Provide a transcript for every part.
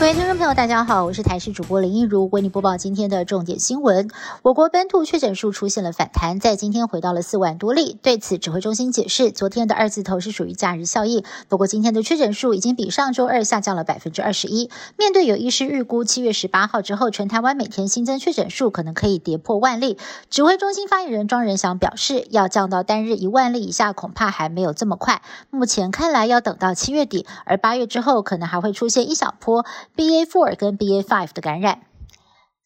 各位听众朋友，大家好，我是台视主播林一如，为你播报今天的重点新闻。我国本土确诊数出现了反弹，在今天回到了四万多例。对此，指挥中心解释，昨天的二字头是属于假日效应。不过，今天的确诊数已经比上周二下降了百分之二十一。面对有医师预估，七月十八号之后，全台湾每天新增确诊数可能可以跌破万例。指挥中心发言人庄仁祥表示，要降到单日一万例以下，恐怕还没有这么快。目前看来，要等到七月底，而八月之后，可能还会出现一小波 BA four 跟 BA five 的感染。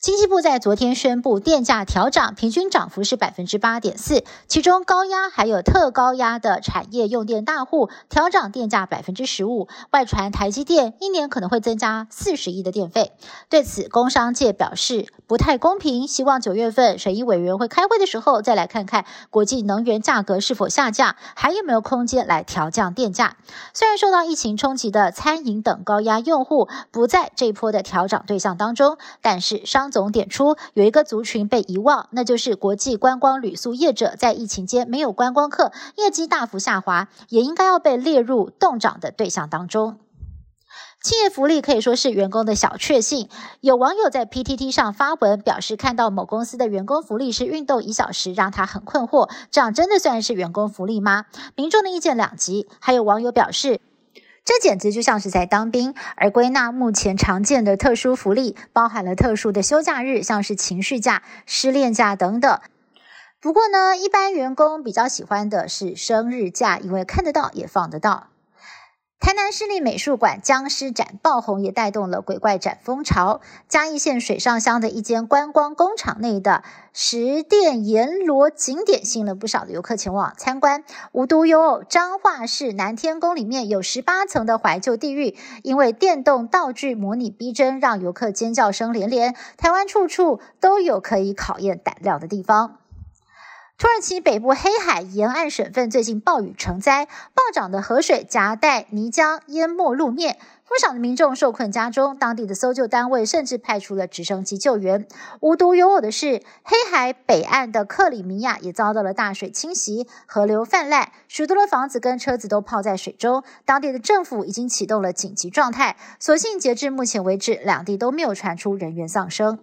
经济部在昨天宣布电价调涨，平均涨幅是百分之八点四，其中高压还有特高压的产业用电大户调涨电价百分之十五。外传台积电一年可能会增加四十亿的电费。对此，工商界表示不太公平，希望九月份审议委员会开会的时候再来看看国际能源价格是否下降，还有没有空间来调降电价。虽然受到疫情冲击的餐饮等高压用户不在这一波的调涨对象当中，但是商总点出有一个族群被遗忘，那就是国际观光旅宿业者，在疫情间没有观光客，业绩大幅下滑，也应该要被列入冻涨的对象当中。企业福利可以说是员工的小确幸。有网友在 PTT 上发文表示，看到某公司的员工福利是运动一小时，让他很困惑，这样真的算是员工福利吗？民众的意见两极，还有网友表示。这简直就像是在当兵，而归纳目前常见的特殊福利，包含了特殊的休假日，像是情绪假、失恋假等等。不过呢，一般员工比较喜欢的是生日假，因为看得到也放得到。台南市立美术馆僵尸展爆红，也带动了鬼怪展风潮。嘉义县水上乡的一间观光工厂内的石殿阎罗景点，吸引了不少的游客前往参观。无独有偶，彰化市南天宫里面有十八层的怀旧地狱，因为电动道具模拟逼真，让游客尖叫声连连。台湾处处都有可以考验胆量的地方。土耳其北部黑海沿岸省份最近暴雨成灾，暴涨的河水夹带泥浆淹没路面，不少的民众受困家中。当地的搜救单位甚至派出了直升机救援。无独有偶的是，黑海北岸的克里米亚也遭到了大水侵袭，河流泛滥，许多的房子跟车子都泡在水中。当地的政府已经启动了紧急状态，所幸截至目前为止，两地都没有传出人员丧生。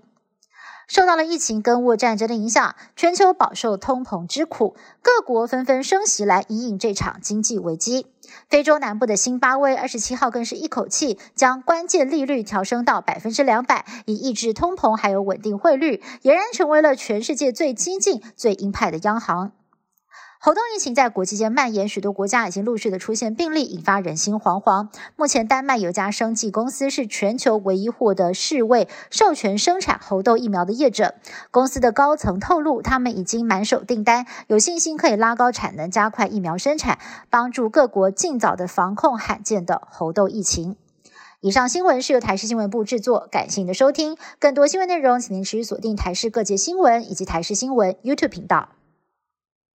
受到了疫情跟俄战争的影响，全球饱受通膨之苦，各国纷纷升息来引领这场经济危机。非洲南部的新巴威二十七号更是一口气将关键利率调升到百分之两百，以抑制通膨，还有稳定汇率，俨然成为了全世界最激进、最鹰派的央行。猴痘疫情在国际间蔓延，许多国家已经陆续的出现病例，引发人心惶惶。目前，丹麦有家生技公司是全球唯一获得世卫授权生产猴痘疫苗的业者。公司的高层透露，他们已经满手订单，有信心可以拉高产能，加快疫苗生产，帮助各国尽早的防控罕见的猴痘疫情。以上新闻是由台视新闻部制作，感谢您的收听。更多新闻内容，请您持续锁定台视各界新闻以及台视新闻 YouTube 频道。